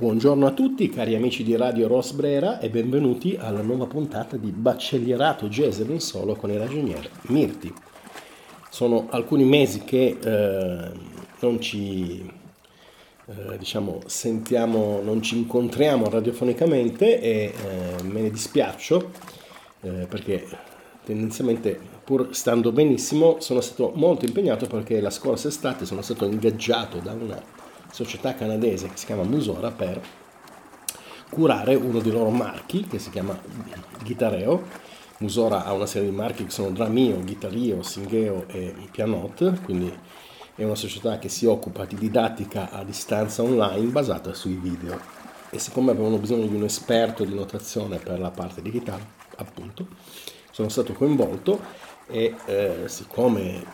Buongiorno a tutti cari amici di Radio Rosbrera e benvenuti alla nuova puntata di Baccellierato Jazz non solo con il ragioniere Mirti. Sono alcuni mesi che eh, non ci eh, diciamo, sentiamo, non ci incontriamo radiofonicamente e eh, me ne dispiaccio eh, perché tendenzialmente pur stando benissimo sono stato molto impegnato perché la scorsa estate sono stato ingaggiato da una società canadese che si chiama Musora per curare uno dei loro marchi che si chiama Gitareo. Musora ha una serie di marchi che sono Dramio, Gitario, Singheo e Pianot, quindi è una società che si occupa di didattica a distanza online basata sui video. E siccome avevano bisogno di un esperto di notazione per la parte di chitarra, appunto, sono stato coinvolto e eh, siccome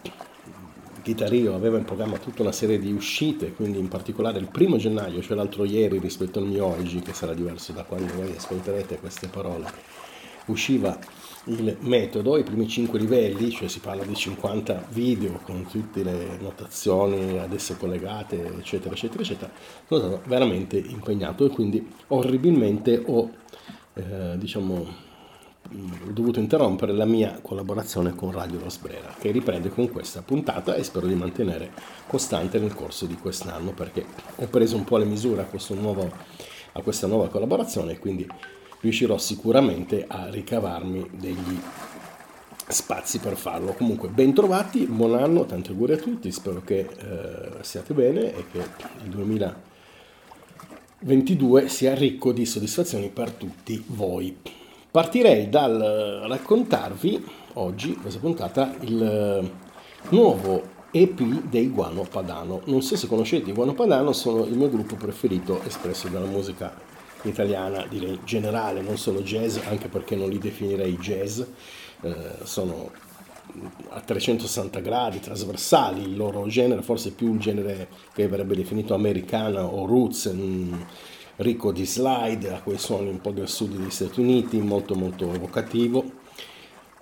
Guitario aveva in programma tutta una serie di uscite, quindi in particolare il primo gennaio, cioè l'altro ieri rispetto al mio oggi, che sarà diverso da quando voi ascolterete queste parole, usciva il metodo, i primi 5 livelli, cioè si parla di 50 video con tutte le notazioni ad esse collegate, eccetera, eccetera, eccetera, sono stato veramente impegnato e quindi orribilmente ho, eh, diciamo, ho dovuto interrompere la mia collaborazione con Radio Rosbrera, che riprende con questa puntata e spero di mantenere costante nel corso di quest'anno, perché ho preso un po' le misure a, nuovo, a questa nuova collaborazione e quindi riuscirò sicuramente a ricavarmi degli spazi per farlo. Comunque, ben trovati, buon anno, tanti auguri a tutti, spero che eh, siate bene e che il 2022 sia ricco di soddisfazioni per tutti voi. Partirei dal raccontarvi oggi, questa puntata, il eh, nuovo EP dei Guano Padano. Non so se conoscete i Guano Padano, sono il mio gruppo preferito espresso dalla musica italiana, direi generale, non solo jazz, anche perché non li definirei jazz, eh, sono a 360 gradi, trasversali, il loro genere, forse più un genere che verrebbe definito americana o roots. Mh, ricco di slide, a quei suoni un po' del sud degli Stati Uniti, molto molto evocativo.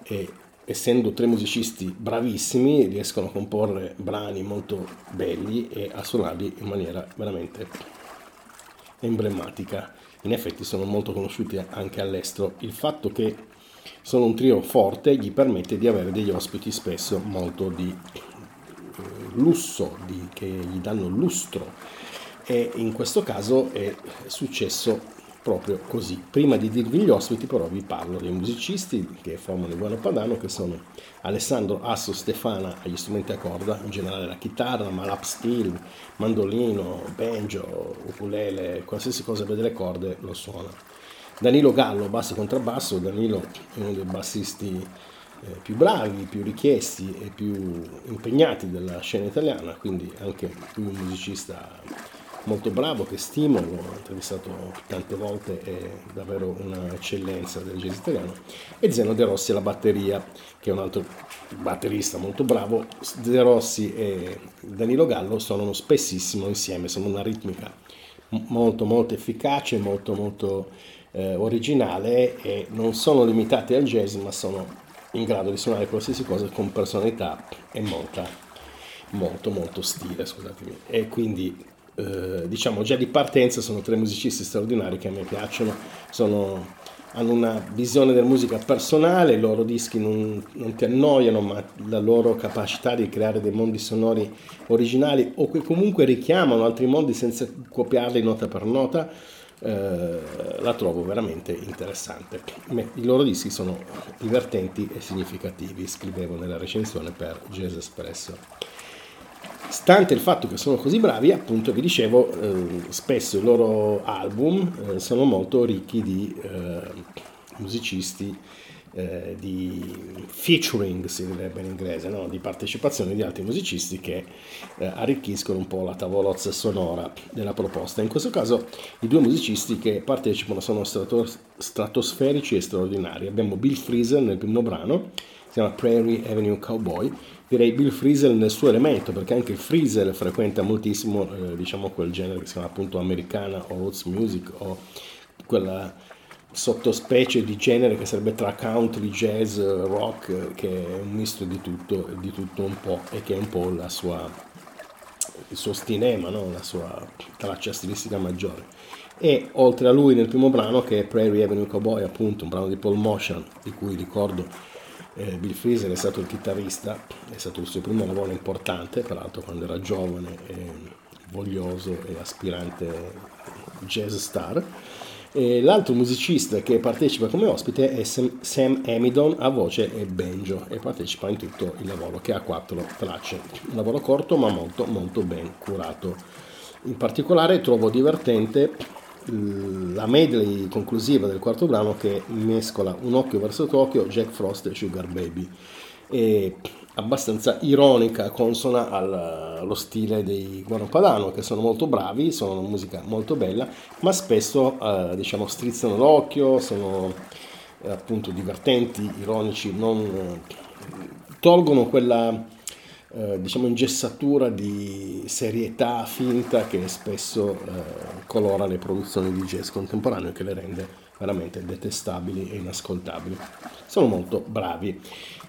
E essendo tre musicisti bravissimi, riescono a comporre brani molto belli e a suonarli in maniera veramente emblematica. In effetti sono molto conosciuti anche all'estero. Il fatto che sono un trio forte gli permette di avere degli ospiti spesso molto di eh, lusso, di, che gli danno lustro e in questo caso è successo proprio così. Prima di dirvi gli ospiti però vi parlo dei musicisti che formano il Buono Padano che sono Alessandro Asso Stefana agli strumenti a corda, in generale la chitarra, ma lap steel, mandolino, banjo, ukulele, qualsiasi cosa vede le corde lo suona. Danilo Gallo, basso contrabbasso, Danilo è uno dei bassisti eh, più bravi, più richiesti e più impegnati della scena italiana, quindi anche un musicista molto bravo che stimo, l'ho intervistato tante volte, è davvero un'eccellenza del jazz italiano, e Zeno De Rossi alla batteria, che è un altro batterista molto bravo. De Rossi e Danilo Gallo suonano spessissimo insieme, sono una ritmica molto molto efficace, molto molto eh, originale e non sono limitati al jazz, ma sono in grado di suonare qualsiasi cosa con personalità e molta, molto molto stile, scusatemi. E quindi eh, diciamo già di partenza sono tre musicisti straordinari che a me piacciono, sono, hanno una visione della musica personale, i loro dischi non, non, ti annoiano, ma la loro capacità di creare dei mondi sonori originali o che comunque richiamano altri mondi senza copiarli nota per nota, eh, la trovo veramente interessante. I loro dischi sono divertenti e significativi, scrivevo nella recensione per Jazz Espresso. Stante il fatto che sono così bravi, appunto vi dicevo, eh, spesso i loro album eh, sono molto ricchi di eh, musicisti, eh, di featuring, si direbbe in inglese, no? di partecipazione di altri musicisti che eh, arricchiscono un po' la tavolozza sonora della proposta. In questo caso i due musicisti che partecipano sono stratos- stratosferici e straordinari. Abbiamo Bill Freezer nel primo brano, si chiama Prairie Avenue Cowboy, direi Bill Frisell nel suo elemento, perché anche Frisell frequenta moltissimo eh, diciamo quel genere che si chiama appunto americana o roots music o quella sottospecie di genere che sarebbe tra country, jazz, rock, che è un misto di tutto, di tutto un po' e che è un po' sua il suo stilema, no? la sua traccia stilistica maggiore. E oltre a lui nel primo brano, che è Prairie Avenue Cowboy, appunto, un brano di Paul Motion, di cui ricordo eh, Bill Freezer è stato il chitarrista, è stato il suo primo lavoro importante, peraltro quando era giovane, e voglioso e aspirante jazz star. E l'altro musicista che partecipa come ospite è Sam Amidon a voce e banjo e partecipa in tutto il lavoro che ha quattro tracce. Un lavoro corto ma molto molto ben curato. In particolare trovo divertente la medley conclusiva del quarto brano che mescola Un occhio verso Tokyo, Jack Frost e Sugar Baby. È abbastanza ironica, consona allo stile dei Guano Padano, che sono molto bravi, sono una musica molto bella, ma spesso eh, diciamo strizzano l'occhio, sono eh, appunto divertenti, ironici, non eh, tolgono quella eh, diciamo ingessatura di serietà finta che spesso eh, colora le produzioni di jazz contemporaneo e che le rende veramente detestabili e inascoltabili. Sono molto bravi.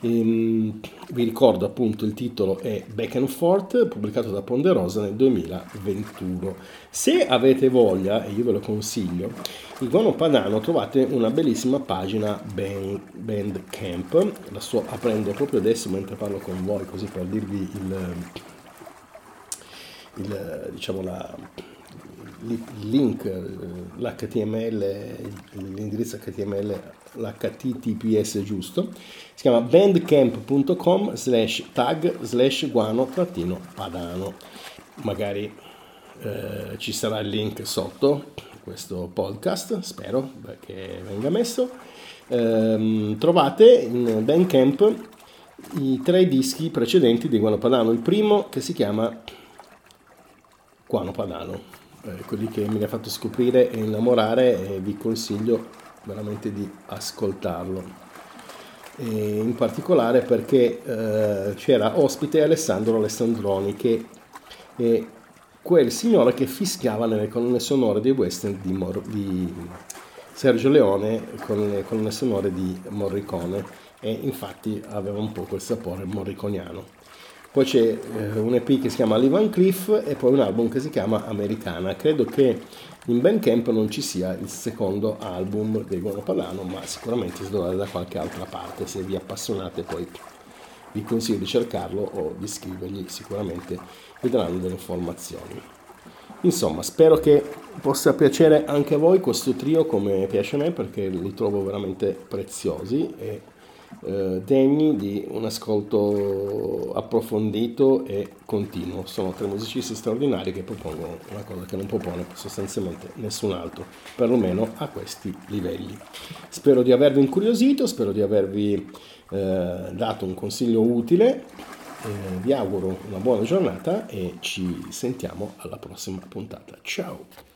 Ehm, vi ricordo appunto il titolo è Back and Forth, pubblicato da Ponderosa nel 2021. Se avete voglia, e io ve lo consiglio, in Gono Padano trovate una bellissima pagina band, Bandcamp, la sto aprendo proprio adesso mentre parlo con voi, così per dirvi il, il diciamo la, il link, l'HTML, l'indirizzo HTML, l'HTTPS giusto, si chiama bandcamp.com slash tag slash guano trattino padano. Magari eh, ci sarà il link sotto questo podcast, spero che venga messo. Eh, trovate in Bandcamp i tre dischi precedenti di Guano Padano. Il primo che si chiama Guano Padano, eh, quelli che mi ha fatto scoprire e innamorare e vi consiglio veramente di ascoltarlo. E in particolare perché eh, c'era ospite Alessandro Alessandroni che è quel signore che fischiava nelle colonne sonore dei western di, Mor- di Sergio Leone con le colonne sonore di Morricone e infatti aveva un po' quel sapore morriconiano. Poi c'è eh, un EP che si chiama Live on Cliff e poi un album che si chiama Americana. Credo che in Bandcamp non ci sia il secondo album dei Gono Padano, ma sicuramente si dovrà da qualche altra parte. Se vi appassionate poi vi consiglio di cercarlo o di scrivergli, sicuramente vi daranno delle informazioni. Insomma, spero che possa piacere anche a voi questo trio come piace a me perché li trovo veramente preziosi eh, degni di un ascolto approfondito e continuo. Sono tre musicisti straordinari che propongono una cosa che non propone sostanzialmente nessun altro, perlomeno a questi livelli. Spero di avervi incuriosito, spero di avervi eh, dato un consiglio utile. Eh, vi auguro una buona giornata e ci sentiamo alla prossima puntata. Ciao!